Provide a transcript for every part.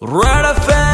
Right affair.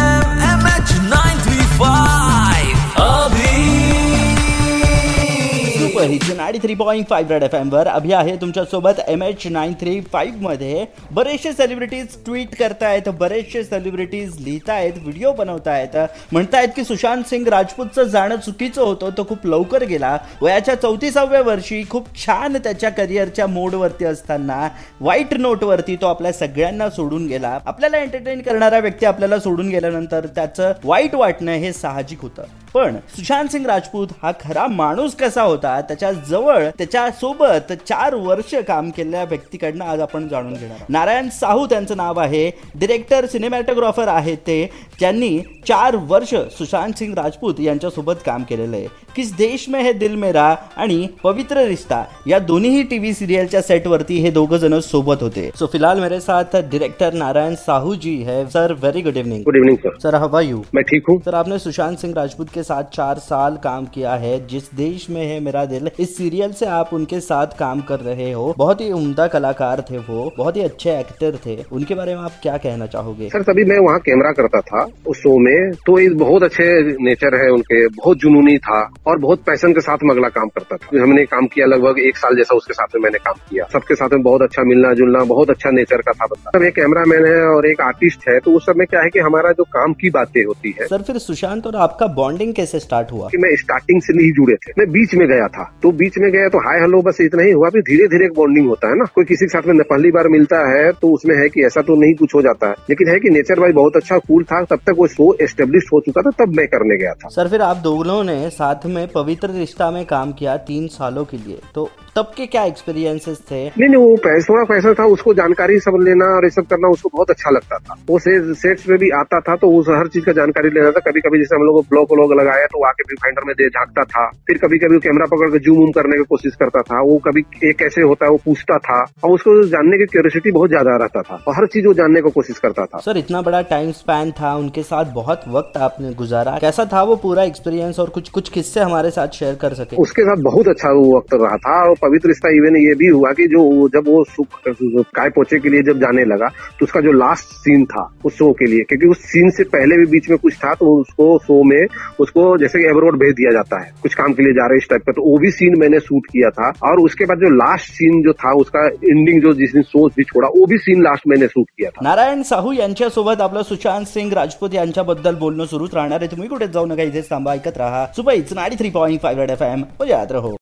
Ninety three point five Red F एमवर अभि आहे तुमच्यासोबत एम एच नाईन थ्री फाईव्हमध्ये. बरेचसे सेलिब्रिटीज ट्विट करतायत बरेचसे सेलिब्रिटीज लिहितायत व्हिडिओ बनवतायत. म्हणतायत की सुशांत सिंग राजपूतचं जाणं चुकीचं होतं तो खूप लवकर गेला. वयाच्या चौतीसाव्या वर्षी खूप छान त्याच्या करिअरच्या मोडवरती असताना वाईट नोटवरती तो आपल्या सगळ्यांना सोडून गेला. आपल्याला एंटरटेन करणारा व्यक्ती आपल्याला सोडून गेल्यानंतर त्याचं वाईट वाटणं हे साहजिक होतं. पण सुशांत सिंग राजपूत हा खरा माणूस कसा होता त्याच्याजवळ त्याच्या सोबत चार वर्ष काम केलेल्या व्यक्तीकडनं आज आपण जाणून घेणार. नारायण साहू त्यांचं नाव आहे. डिरेक्टर सिनेमॅटोग्राफर आहेत ते. ज्यांनी चार वर्ष सुशांत सिंग राजपूत यांच्यासोबत काम केलेलं आहे. किस देश में है दिल मेरा आणि पवित्र रिश्ता या दोन्ही टीव्ही सिरियलच्या सेटवरती हे दोघं जण सोबत होते. सो फिलहाल मेरे साथ डायरेक्टर नारायण साहू जी है. Sir very good evening good evening sir sir how are you मैं ठीक हूँ। सर आपने सुशांत सिंह राजपूत के साथ चार साल काम किया है जिस देश में है मेरा दिल इस सीरियल से आप उनके साथ काम कर रहे हो। बहुत ही उम्दा कलाकार थे वो बहुत ही अच्छे एक्टर थे। उनके बारे में आप क्या कहना चाहोगे? सर तभी मैं वहाँ कैमरा करता था उस शो में। तो ये बहुत अच्छे नेचर है उनके बहुत जुनूनी था और बहुत पैशन के साथ मगला काम करता था। हमने काम किया लगभग एक साल जैसा उसके साथ में मैंने काम किया। सबके साथ में बहुत अच्छा मिलना जुलना बहुत अच्छा नेचर का था बंदा। सब एक कैमरा मैन है और एक आर्टिस्ट है तो उस समय क्या है कि हमारा जो काम की बातें होती है। सर फिर सुशांत और आपका बॉन्डिंग कैसे स्टार्ट हुआ? कि मैं स्टार्टिंग से नहीं जुड़े थे। मैं बीच में गया था। तो बीच में गया तो हाय हेलो बस इतना ही हुआ। फिर धीरे धीरे एक बॉन्डिंग होता है ना। कोई किसी के साथ में पहली बार मिलता है तो उसमें है कि ऐसा तो नहीं कुछ हो जाता है। लेकिन है कि नेचर भाई बहुत अच्छा कूल था। तब तक वो शो एस्टेब्लिश हो चुका था तब मैं करने गया था। सर फिर आप दोनों ने साथ में पवित्र रिश्ता में काम किया तीन सालों के लिए। तो तब के क्या एक्सपीरियंसेस थे? नहीं नहीं वो पैसा पैसा था उसको जानकारी सब लेना और ये सब करना उसको बहुत अच्छा लगता था। वो सेट्स में भी आता था तो उस हर चीज़ का जानकारी लेना था। कभी कभी जैसे हम लोग ब्लॉक व्लॉग लगाया तो आके व्यू फाइंडर में दे झांकता था। फिर कभी कभी कैमरा पकड़ के जूम उम करने की कोशिश करता था। वो कभी ये कैसे होता है वो पूछता था। और उसको जानने की क्यूरियोसिटी बहुत ज़्यादा रहता था। और हर चीज़ वो जानने की कोशिश करता था। सर इतना बड़ा टाइम स्पैन था उनके साथ बहुत वक्त आपने गुजारा। कैसा था वो पूरा एक्सपीरियंस और कुछ कुछ किस्से हमारे साथ शेयर कर सके? उसके साथ बहुत अच्छा वो वक्त रहा था। और पवित्र रिश्ता इवन ये भी हुआ कि जो जब वो सुख- काय पोचे के लिए जब जाने लगा तो उसका जो लास्ट सीन था उस शो के लिए क्योंकि उस सीन से पहले भी बीच में कुछ था तो उसको शो में उसको जैसे कि एवरोड भेज दिया जाता है, कुछ काम के लिए जा रहे इस टाइप का तो वो भी सीन मैंने शूट किया था। और उसके बाद जो लास्ट सीन जो था, उसका एंडिंग जो जिस दिन सोच भी छोड़ा, वो भी सीन लास्ट मैंने शूट किया था। नारायण साहू यांच्यासोबत आपलं सुशांत सिंग राजपूत यांच्याबद्दल बोलणं सुरूच राहणार आहे. तुम्ही कुठे जाऊ नका, इथेच थांबा, ऐकत राहा. Super it's ninety three point five F M रहो.